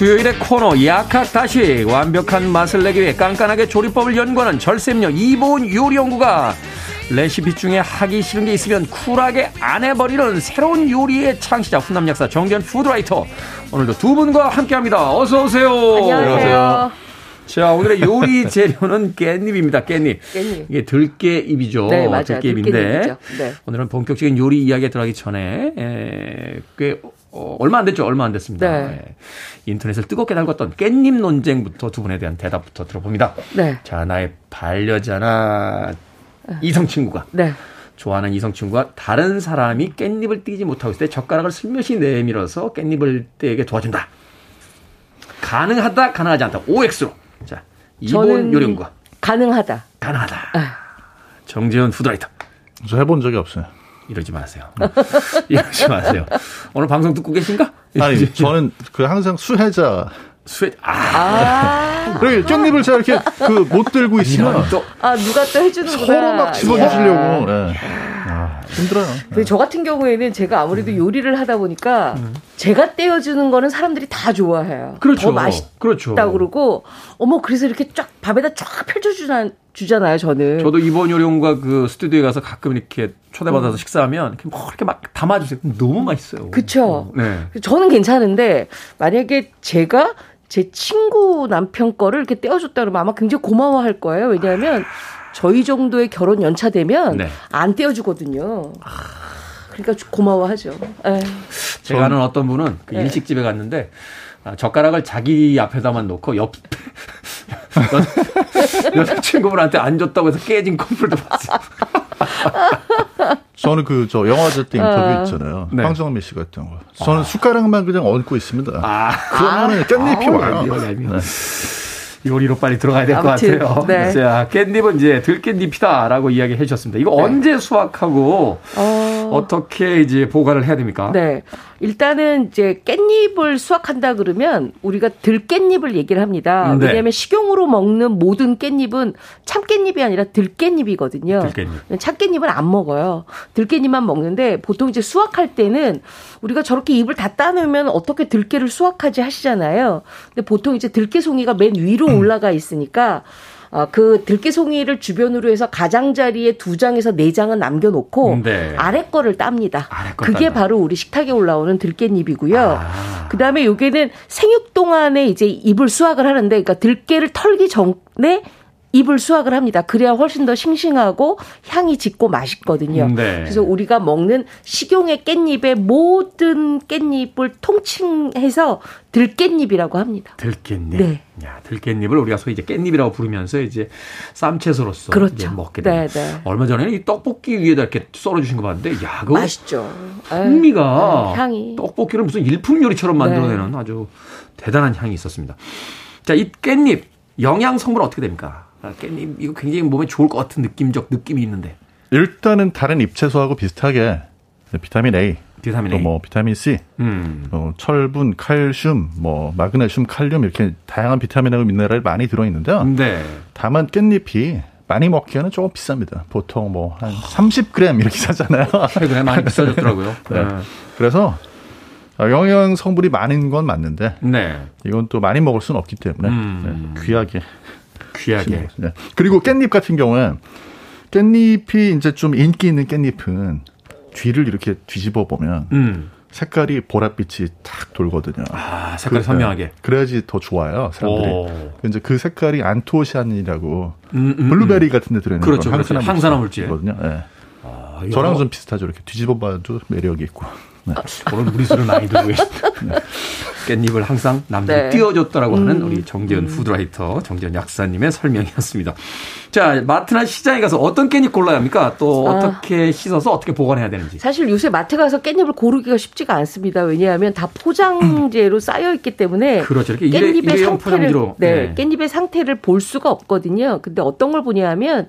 수요일의 코너 약학다시 완벽한 맛을 내기 위해 깐깐하게 조리법을 연구하는 절세미녀 이보은 요리연구가 레시피 중에 하기 싫은 게 있으면 쿨하게 안 해버리는 새로운 요리의 창시자 훈남 약사 정견 푸드라이터 오늘도 두 분과 함께합니다. 어서 오세요. 안녕하세요. 자 오늘의 요리 재료는 깻잎입니다. 깻잎. 깻잎. 이게 들깨잎이죠. 네, 맞아요. 들깨잎인데. 네. 오늘은 본격적인 요리 이야기에 들어가기 전에 에, 꽤 어, 얼마 안 됐죠. 얼마 안 됐습니다. 네. 예. 인터넷을 뜨겁게 달궜던 깻잎 논쟁부터 두 분에 대한 대답부터 들어봅니다. 네. 자, 나의 반려자나 이성 친구가 네. 좋아하는 이성 친구가 다른 사람이 깻잎을 띄지 못하고 있을 때 젓가락을 슬며시 내밀어서 깻잎을 떼게 도와준다. 가능하다, 가능하지 않다. OX로. 자, 저는 요령과 가능하다. 가능하다. 아. 정재현 푸드라이터. 저 해본 적이 없어요. 이러지 마세요. 이러지 마세요. 오늘 방송 듣고 계신가? 아니, 저는 그 항상 수혜자. 수혜, 아, 아, 그리고 깻잎을 제가 이렇게 그 못 들고 있으면 또, 아 누가 또 해주는구나. 서로 막 집어주시려고. 예. 아, 힘들어요. 근데 저 같은 경우에는 제가 아무래도 요리를 하다 보니까 음. 제가 떼어주는 거는 사람들이 다 좋아해요. 그렇죠. 더 맛있다 그렇죠. 그러고 어머 그래서 이렇게 쫙 밥에다 쫙 펼쳐주잖아요. 주잖아요, 저는. 저도 이번 요리용과 그 스튜디오에 가서 가끔 이렇게 초대받아서 식사하면 이렇게 뭐 이렇게 막 담아주세요. 너무 맛있어요. 그쵸. 네. 저는 괜찮은데 만약에 제가 제 친구 남편 거를 이렇게 떼어줬다 그러면 아마 굉장히 고마워할 거예요. 왜냐하면 저희 정도의 결혼 연차 되면 네. 안 떼어주거든요. 그러니까 고마워하죠. 에. 제가 아는 어떤 분은 그 네. 일식집에 갔는데 아, 젓가락을 자기 앞에다만 놓고 옆 여- 여자친구분한테 안 줬다고 해서 깨진 커플도 봤어요. 저는 그 저 영화제 때 인터뷰 어. 있잖아요. 네. 황정민 씨가 했던 거. 저는 숟가락만 그냥 얹고 있습니다. 아, 그러면은 깻잎이 아우, 와요. 얄미워, 얄미워. 요리로 빨리 들어가야 될 것 같아요. 네. 자, 깻잎은 이제 들깻잎이다라고 이야기 해 주셨습니다. 이거 언제 수확하고 어, 어떻게 이제 보관을 해야 됩니까? 네. 일단은 이제 깻잎을 수확한다 그러면 우리가 들깻잎을 얘기를 합니다. 네. 왜냐하면 식용으로 먹는 모든 깻잎은 참깻잎이 아니라 들깻잎이거든요. 들깻잎. 참깻잎은 안 먹어요. 들깻잎만 먹는데 보통 이제 수확할 때는 우리가 저렇게 잎을 다 따놓으면 어떻게 들깨를 수확하지 하시잖아요. 근데 보통 이제 들깨송이가 맨 위로 음. 올라가 있으니까 어, 그 들깨송이를 주변으로 해서 가장자리에 두 장에서 네 장은 남겨놓고 네. 아래 거를 땁니다. 아래 거 그게 딴다. 바로 우리 식탁에 올라오는 들깻잎이고요. 아. 그 다음에 요게는 생육 동안에 이제 잎을 수확을 하는데, 그러니까 들깨를 털기 전에 잎을 수확을 합니다. 그래야 훨씬 더 싱싱하고 향이 짙고 맛있거든요. 네. 그래서 우리가 먹는 식용의 깻잎의 모든 깻잎을 통칭해서 들깻잎이라고 합니다. 들깻잎. 네. 야, 들깻잎을 우리가 소위 이제 깻잎이라고 부르면서 이제 쌈채소로서 그렇죠. 이제 먹게 됩니다. 네, 네. 얼마 전에 이 떡볶이 위에다 이렇게 썰어 주신 거 봤는데 야, 그거 맛있죠. 에이, 풍미가 에이, 향이. 떡볶이를 무슨 일품 요리처럼 만들어내는 아주 대단한 향이 있었습니다. 자, 이 깻잎 영양 성분 은 어떻게 됩니까? 아, 깻잎 이거 굉장히 몸에 좋을 것 같은 느낌적 느낌이 있는데 일단은 다른 잎채소하고 비슷하게 비타민 A, 비타민 또 A. 뭐 비타민 C, 음. 어, 철분, 칼슘, 뭐 마그네슘, 칼륨 이렇게 다양한 비타민하고 미네랄이 많이 들어 있는데요. 네. 다만 깻잎이 많이 먹기에는 조금 비쌉니다. 보통 뭐 한 30g 이렇게 사잖아요. 최근에 많이 비싸졌더라고요. 네. 그래서 어, 영양 성분이 많은 건 맞는데 네. 이건 또 많이 먹을 수는 없기 때문에 음. 네, 귀하게. 귀하게. 네. 그리고 깻잎 같은 경우는 깻잎이 이제 좀 인기 있는 깻잎은 뒤를 이렇게 뒤집어 보면 음. 색깔이 보랏빛이 탁 돌거든요. 아, 색깔 그- 선명하게. 네. 그래야지 더 좋아요, 사람들이. 오. 이제 그 색깔이 안토시아닌이라고 음, 음, 블루베리 같은 데 들어있는 그렇죠, 그런 그렇죠. 항산화, 항산화 물질. 물질이거든요. 네. 아, 저랑 좀 비슷하죠. 이렇게 뒤집어 봐도 매력이 있고. 네. 오늘 무리수를 많이 들고 계십니다. 깻잎을 항상 남들이 네. 떼어줬다라고 하는 우리 정재현 food writer, 정재현 약사님의 설명이었습니다. 자, 마트나 시장에 가서 어떤 깻잎 골라야 합니까? 또 아. 어떻게 씻어서 어떻게 보관해야 되는지. 사실 요새 마트 가서 깻잎을 고르기가 쉽지가 않습니다. 왜냐하면 다 포장재로 싸여 있기 때문에 그렇죠. 이렇게 일회- 깻잎의 일회용 상태를. 네, 네. 깻잎의 상태를 볼 수가 없거든요. 근데 어떤 걸 보냐 하면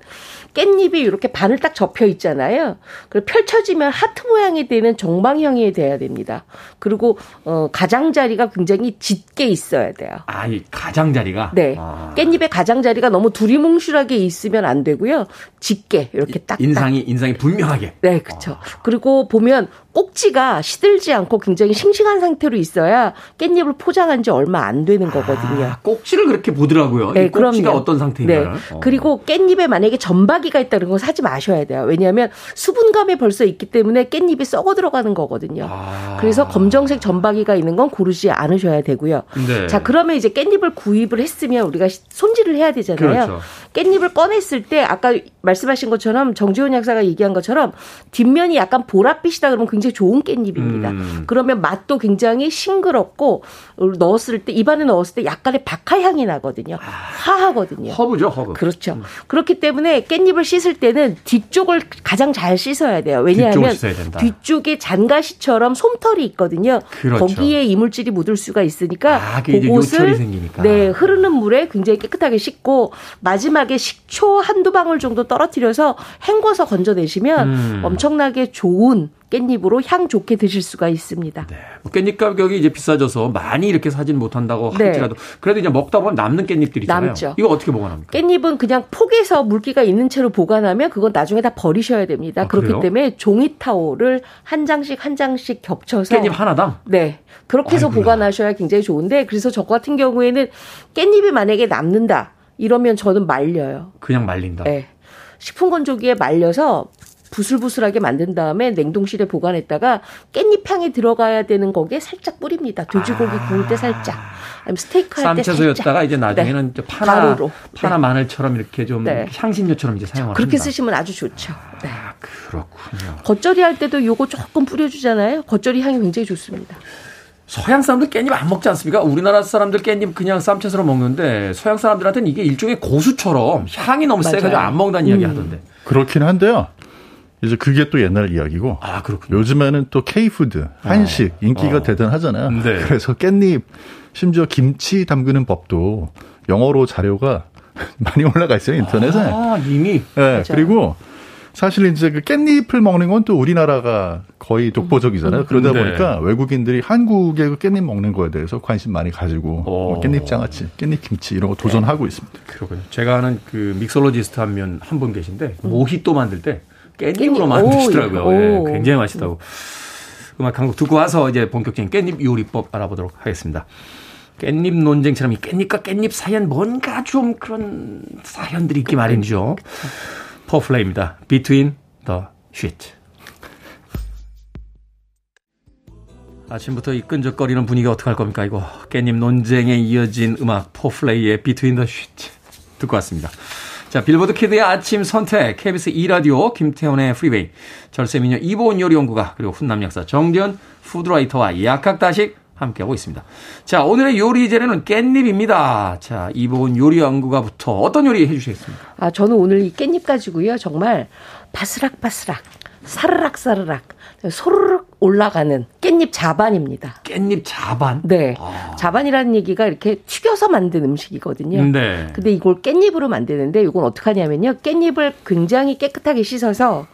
깻잎이 이렇게 반을 딱 접혀 있잖아요. 그리고 펼쳐지면 하트 모양이 되는 정방형이 돼야 됩니다. 그리고 어 가장자리가 굉장히 짙게 있어야 돼요. 아, 이 가장자리가? 네. 아. 깻잎의 가장자리가 너무 두리뭉실하게 있으면 안 되고요. 짙게 이렇게 딱 인상이, 인상이 분명하게. 네, 그렇죠. 그리고 보면 꼭지가 시들지 않고 굉장히 싱싱한 상태로 있어야 깻잎을 포장한 지 얼마 안 되는 거거든요. 아, 꼭지를 그렇게 보더라고요. 이 꼭지가 그럼요. 어떤 상태인가를. 네. 어. 그리고 깻잎에 만약에 점박이가 있다는 건 사지 마셔야 돼요. 왜냐하면 수분감이 벌써 있기 때문에 깻잎이 썩어 들어가는 거거든요. 아. 그래서 검정색 점박이가 있는 건 고르지 않으셔야 되고요. 네. 자, 그러면 이제 깻잎을 구입을 했으면 우리가 시- 손질을 해야 되잖아요. 그렇죠. 깻잎을 꺼냈을 때 아까 말씀하신 것처럼 정지훈 약사가 얘기한 것처럼 뒷면이 약간 보랏빛이다 그러면 굉장히 좋은 깻잎입니다. 음. 그러면 맛도 굉장히 싱그럽고 넣었을 때 입안에 넣었을 때 약간의 박하 향이 나거든요. 화하거든요. 허브죠, 허브. 그렇죠. 그렇기 때문에 깻잎을 씻을 때는 뒤쪽을 가장 잘 씻어야 돼요. 왜냐하면. 뒤쪽에 잔가시처럼 솜털이 있거든요. 그렇죠. 거기에 이물질이 묻을 수가 있으니까 아, 생기니까. 네, 흐르는 물에 굉장히 깨끗하게 씻고 마지막에 식초 한두 방울 정도 떨어뜨려서 헹궈서 건져내시면 음. 엄청나게 좋은 깻잎으로 향 좋게 드실 수가 있습니다. 네. 뭐 깻잎 가격이 이제 비싸져서 많이 이렇게 사진 못한다고 네. 할지라도 그래도 이제 먹다 보면 남는 깻잎들이 있잖아요. 남죠. 이거 어떻게 보관합니까? 깻잎은 그냥 폭에서 물기가 있는 채로 보관하면 그건 나중에 다 버리셔야 됩니다. 아, 그렇기 그래요? 때문에 종이 타올을 한 장씩 한 장씩 겹쳐서 깻잎 하나당? 네. 그렇게 해서 아이고야. 보관하셔야 굉장히 좋은데 그래서 저 같은 경우에는 깻잎이 만약에 남는다. 이러면 저는 말려요. 그냥 말린다. 네. 식품 건조기에 말려서 부슬부슬하게 만든 다음에 냉동실에 보관했다가 깻잎 향이 들어가야 되는 거기에 살짝 뿌립니다. 돼지고기 아. 구울 때 살짝. 아니면 스테이크 할 때 살짝. 쌈채소였다가 이제 나중에는 네. 파나 가루로. 파나 네. 마늘처럼 이렇게 좀 네. 향신료처럼 이제 사용을 그렇게 합니다. 쓰시면 아주 좋죠. 네. 아, 그렇군요. 겉절이 할 때도 요거 조금 뿌려주잖아요. 겉절이 향이 굉장히 좋습니다. 서양 사람들 깻잎 안 먹지 않습니까? 우리나라 사람들 깻잎 그냥 쌈채소로 먹는데 서양 사람들한테는 이게 일종의 고수처럼 향이 너무 맞아요. 세가지고 안 먹는다는 이야기 하던데. 그렇긴 한데요. 이제 그게 또 옛날 이야기고 아 그렇군요. 요즘에는 또 K푸드, 한식 인기가 어. 대단하잖아요. 네. 그래서 깻잎 심지어 김치 담그는 법도 영어로 자료가 많이 올라가 있어요 인터넷에. 아 이미 네, 그리고 사실 이제 그 깻잎을 먹는 건 또 우리나라가 거의 독보적이잖아요. 그러다 네. 보니까 외국인들이 한국의 그 깻잎 먹는 거에 대해서 관심 많이 가지고 뭐 오. 깻잎 장아찌, 깻잎 김치 이런 거 도전하고 있습니다. 그렇군요. 제가 아는 그 mixologist 한분한분 계신데 모히또 만들 때 깻잎으로 깻잎. 만드시더라고요. 오, 예, 오. 굉장히 맛있다고. 음악 한곡 듣고 와서 이제 본격적인 깻잎 요리법 알아보도록 하겠습니다. 깻잎 논쟁처럼 이 깻잎과 깻잎 사이엔 뭔가 좀 그런 사연들이 있기 마련이죠. 포플레이입니다. Between the Sheet. 아침부터 이 끈적거리는 분위기 어떡할 겁니까 이거 깻잎 논쟁에 이어진 음악 포플레이의 Between the Sheet 듣고 왔습니다. 자 빌보드 kid의 아침 선택 KBS 2라디오 김태훈의 프리웨이 절세미녀 이보은 요리연구가 그리고 훈남 약사 정재현 food writer와 약학다식 함께하고 있습니다. 자 오늘의 요리 재료는 깻잎입니다. 자 이보은 요리연구가부터 어떤 요리 해주시겠습니까? 아, 저는 오늘 이 깻잎 가지고요. 정말 바스락바스락, 사르락사르락, 소르륵 올라가는 깻잎 자반입니다. 깻잎 자반? 네. 자반이라는 얘기가 이렇게 튀겨서 만든 음식이거든요. 네. 근데 이걸 깻잎으로 만드는데 이건 어떻게 하냐면요. 깻잎을 굉장히 깨끗하게 씻어서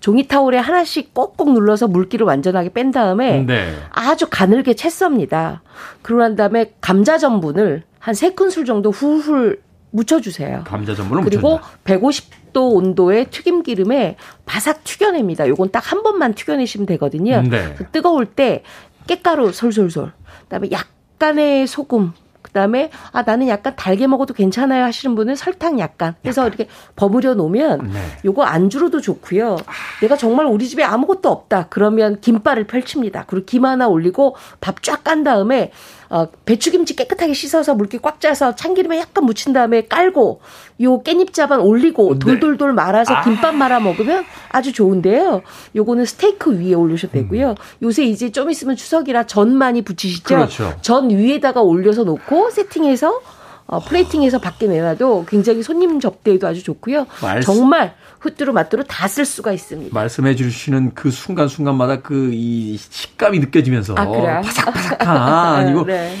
종이 타올에 하나씩 꼭꼭 눌러서 물기를 완전하게 뺀 다음에 네. 아주 가늘게 채썹니다. 그러고 난 다음에 감자 전분을 한 세 큰술 정도 훌훌 묻혀주세요. 감자 전분을 그리고 묻혀준다. 150 도 온도의 튀김 기름에 바삭 튀겨냅니다. 요건 딱 한 번만 튀겨내시면 되거든요. 네. 뜨거울 때 깻가루 솔솔솔, 그다음에 약간의 소금, 그다음에 아 나는 약간 달게 먹어도 괜찮아요 하시는 분은 설탕 약간 해서 이렇게 버무려 놓으면 네. 요거 안주로도 좋고요. 내가 정말 우리 집에 아무것도 없다. 그러면 김발을 펼칩니다. 그리고 김 하나 올리고 밥 쫙 깐 다음에 어, 배추김치 깨끗하게 씻어서 물기 꽉 짜서 참기름에 약간 묻힌 다음에 깔고 요 깻잎 자반 올리고 네. 돌돌돌 말아서 김밥 말아 먹으면 아주 좋은데요. 요거는 스테이크 위에 올리셔도 되고요. 요새 이제 좀 있으면 추석이라 전 많이 붙이시죠. 음. 그렇죠. 전 위에다가 올려서 놓고 세팅해서 어, 플레이팅해서 밖에 내놔도 굉장히 손님 접대에도 아주 좋고요. 말씀- 정말 후뚜루 마뚜루 다 쓸 수가 있습니다. 말씀해 주시는 그 순간순간마다 그 이 식감이 느껴지면서 아, 그래요? 바삭바삭한 이거 네.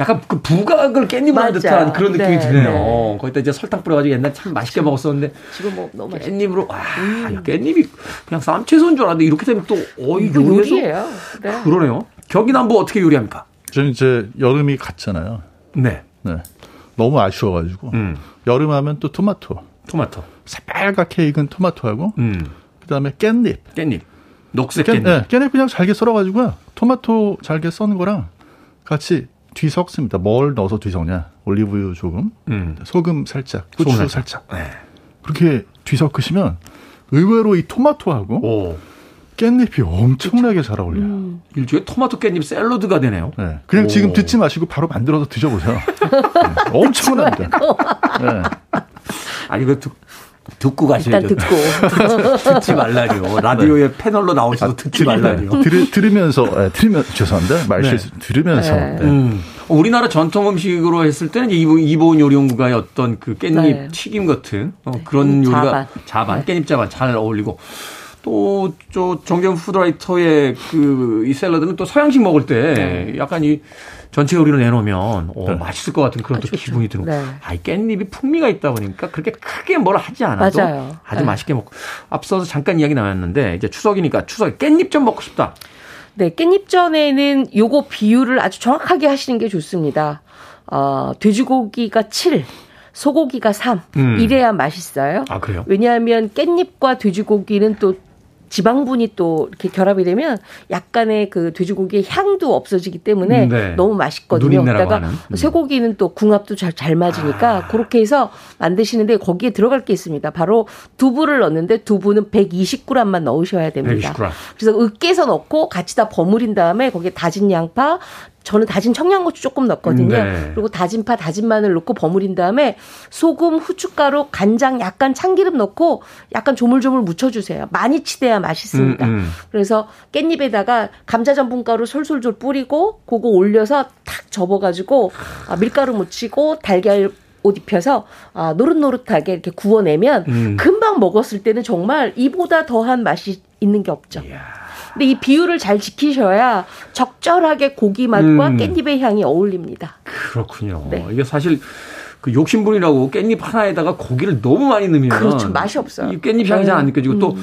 약간 그 부각을 깻잎으로 한 맞아. 듯한 그런 느낌이 네, 드네요. 네. 거기다 이제 설탕 뿌려가지고 옛날 참 맛있게 먹었었는데 지금 뭐 너무 맛있 깻잎으로 아, 야, 깻잎이 그냥 쌈채소인 줄 알았는데 이렇게 되면 또 어, 요리해서 요리예요. 네. 그러네요. 경기남부 어떻게 요리합니까? 저는 이제 여름이 갔잖아요. 네, 네. 너무 아쉬워가지고 음, 여름 하면 또 토마토, 토마토, 새빨갛게 익은 토마토하고 음, 그다음에 깻잎. 깻잎, 녹색 깻, 깻잎. 네, 깻잎 그냥 잘게 썰어가지고요. 토마토 잘게 써는 거랑 같이 뒤섞습니다. 뭘 넣어서 뒤섞냐? 올리브유 조금, 음, 소금 살짝, 후추 소금 살짝. 네. 그렇게 뒤섞으시면 의외로 이 토마토하고 오, 깻잎이 엄청나게 잘 어울려요. 음. 일종의 토마토 깻잎 샐러드가 되네요. 네. 그냥 오. 지금 듣지 마시고 바로 만들어서 드셔보세요. 네. 엄청납니다. 네. 아 이거 듣, 듣고 일단 가셔야죠. 듣고 듣지 말라뇨. 라디오에 패널로 나오셔도 듣지 말라뇨. 들으, 들으면서, 네, 들으면, 죄송합니다. 말실수. 들으면서. 네. 네. 음. 우리나라 전통 음식으로 했을 때는 이보- 이보은 요리연구가의 어떤 그 깻잎 네. 튀김 같은 어, 그런 깻잎 요리가 자반. 자반, 깻잎 자반 잘 어울리고 또 저 정재현 food writer의 그 이 샐러드는 또 서양식 먹을 때 약간 이 전채 요리를 내놓으면 어, 네. 맛있을 것 같은 그런 아, 또 좋죠. 기분이 드는 네. 아, 이 깻잎이 풍미가 있다 보니까 그렇게 크게 뭘 하지 않아도 맞아요. 아주 네. 맛있게 먹고 앞서서 잠깐 이야기 나왔는데 이제 추석이니까 추석에 깻잎 좀 먹고 싶다. 네, 깻잎전에는 요거 비율을 아주 정확하게 하시는 게 좋습니다. 어, 돼지고기가 7, 소고기가 3. 음. 이래야 맛있어요. 아, 그래요? 왜냐하면 깻잎과 돼지고기는 또 지방분이 또 이렇게 결합이 되면 약간의 그 돼지고기의 향도 없어지기 때문에 네. 너무 맛있거든요. 그러다가. 음. 쇠고기는 또 궁합도 잘, 잘 맞으니까 그렇게 해서 만드시는데 거기에 들어갈 게 있습니다. 바로 두부를 넣는데 두부는 120g만 넣으셔야 됩니다. 120g. 그래서 으깨서 넣고 같이 다 버무린 다음에 거기에 다진 양파, 저는 다진 청양고추 조금 넣거든요. 네. 그리고 다진 파, 다진 마늘 넣고 버무린 다음에 소금, 후춧가루, 간장, 약간 참기름 넣고 약간 조물조물 묻혀주세요. 많이 치대야 맛있습니다. 음, 음. 그래서 깻잎에다가 감자 전분가루 솔솔솔 뿌리고 그거 올려서 탁 접어가지고 아, 밀가루 묻히고 달걀 옷 입혀서 아, 노릇노릇하게 이렇게 구워내면 음. 금방 먹었을 때는 정말 이보다 더한 맛이 있는 게 없죠. 근데 이 비율을 잘 지키셔야 적절하게 고기 맛과 음. 깻잎의 향이 어울립니다. 그렇군요. 네. 이게 사실 그 욕심부리라고 깻잎 하나에다가 고기를 너무 많이 넣으면 그렇죠. 맛이 없어요. 이 깻잎 향이 잘안 네. 느껴지고 또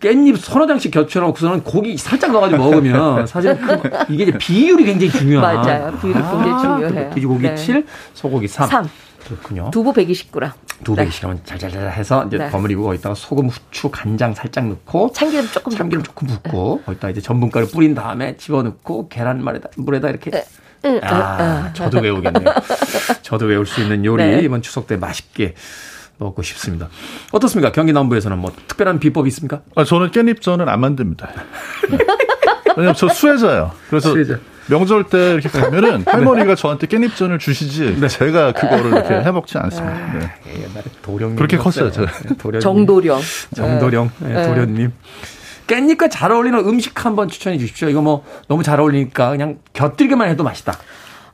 깻잎 서너 장씩 겹쳐놓고서는 고기 살짝 넣어가지고 먹으면 사실 그 이게 이제 비율이 굉장히 중요한. 맞아요. 비율이 굉장히 중요해요. 돼지고기 네. 7, 소고기 3. 3. 그렇군요. 두부 120g. 두 네. 배 시간은 잘잘잘 해서 이제 네. 버무리고 거기다가 소금, 후추, 간장 살짝 넣고 참기름 조금 참기름 조금 붓고 거기다 이제 전분가루 뿌린 다음에 집어넣고 계란말에다 물에다 이렇게 응, 아, 저도 외우겠네요. 저도 외울 수 있는 요리 네. 이번 추석 때 맛있게 먹고 싶습니다. 어떻습니까? 경기 남부에서는 뭐 특별한 비법이 있습니까? 아, 저는 깻잎전은 안 만듭니다. 네. 왜냐면 저 수혜자예요. 그래서 수혜자. 명절 때 이렇게 가면은 할머니가 저한테 깻잎전을 주시지 제가 그거를 이렇게 해 먹지 않습니다. 네. 예, 옛날에 도령 그렇게 컸어요, 제가. 도령 정도령. 정도령 예, 네. 도련님. 깻잎과 잘 어울리는 음식 한번 추천해 주십시오. 이거 뭐 너무 잘 어울리니까 그냥 곁들기만 해도 맛있다.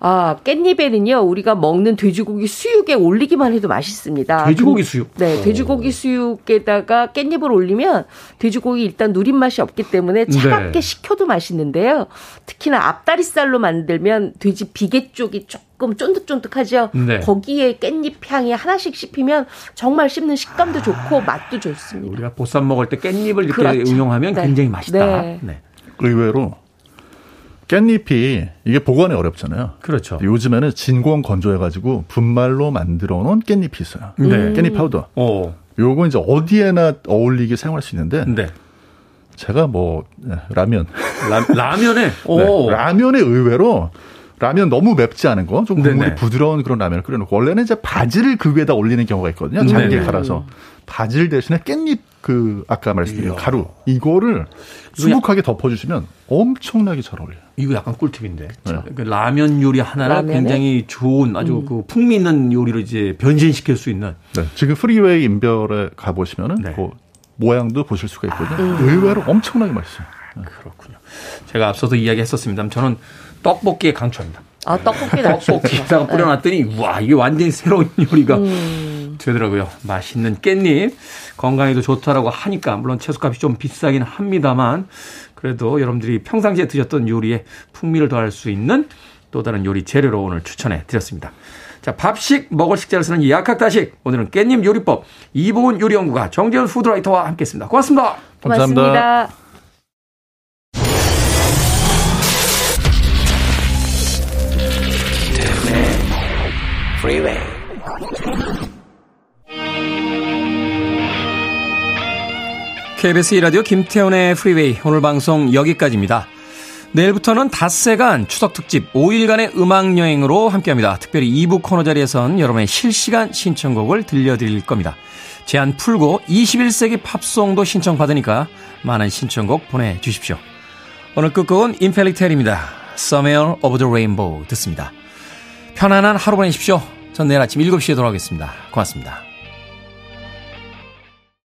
아, 깻잎에는요, 우리가 먹는 돼지고기 수육에 올리기만 해도 맛있습니다. 돼지고기 근- 수육. 네, 돼지고기 수육에다가 깻잎을 올리면 돼지고기 일단 누린 맛이 없기 때문에 차갑게 네. 식혀도 맛있는데요. 특히나 앞다리살로 만들면 돼지 비계 쪽이 조금 쫀득쫀득하죠. 네. 거기에 깻잎 향이 하나씩 씹히면 정말 씹는 식감도 좋고 맛도 좋습니다. 우리가 보쌈 먹을 때 깻잎을 이렇게 그렇죠. 응용하면 네. 굉장히 맛있다. 네. 네. 의외로 깻잎이 이게 보관이 어렵잖아요. 그렇죠. 요즘에는 진공 건조해가지고 분말로 만들어 놓은 깻잎이 있어요. 네. 깻잎 파우더. 오. 요거 이제 어디에나 어울리게 사용할 수 있는데 네. 제가 뭐 네, 라면 라, 면에 오. 네, 라면에 의외로 라면 너무 맵지 않은 거, 좀 국물이 네네. 부드러운 그런 라면을 끓여놓고 원래는 이제 바지를 그 위에다 올리는 경우가 있거든요. 잘게 네네. 갈아서 바질 대신에 깻잎 그 아까 말씀드린 가루 이거를 수북하게 덮어주시면 엄청나게 잘 어울려요. 이거 약간 꿀팁인데. 네. 그 라면 요리 하나를 라면에? 굉장히 좋은 아주 그 풍미 있는 요리로 이제 변신시킬 수 있는 네, 지금 프리웨이 인별에 가 보시면은 네. 그 모양도 보실 수가 있거든요. 의외로 엄청나게 맛있어요. 그렇군요. 제가 앞서도 이야기했었습니다만 저는 떡볶이에 강추합니다. 아, 떡볶이. 떡볶이에다가 뿌려놨더니 와 이게 완전히 새로운 요리가 음. 되더라고요. 맛있는 깻잎 건강에도 좋다라고 하니까 물론 채소값이 좀 비싸긴 합니다만 그래도 여러분들이 평상시에 드셨던 요리에 풍미를 더할 수 있는 또 다른 요리 재료로 오늘 추천해 드렸습니다. 자, 밥식 먹을 식 자를 쓰는 약학다식 오늘은 깻잎 요리법 이보은 요리연구가 정재현 food writer와 함께 했습니다. 고맙습니다. 감사합니다. 고맙습니다. Freeway. KBS 2라디오 김태훈의 프리웨이 오늘 방송 여기까지입니다. 내일부터는 닷새간 추석특집 5일간의 음악여행으로 함께합니다. 특별히 2부 코너 자리에선 여러분의 실시간 신청곡을 들려드릴 겁니다. 제한 풀고 21세기 팝송도 신청받으니까 많은 신청곡 보내주십시오. 오늘 끝곡은 인펠리텔입니다. Somewhere Over the Rainbow 듣습니다. 편안한 하루 보내십시오. 전 내일 아침 7시에 돌아오겠습니다. 고맙습니다.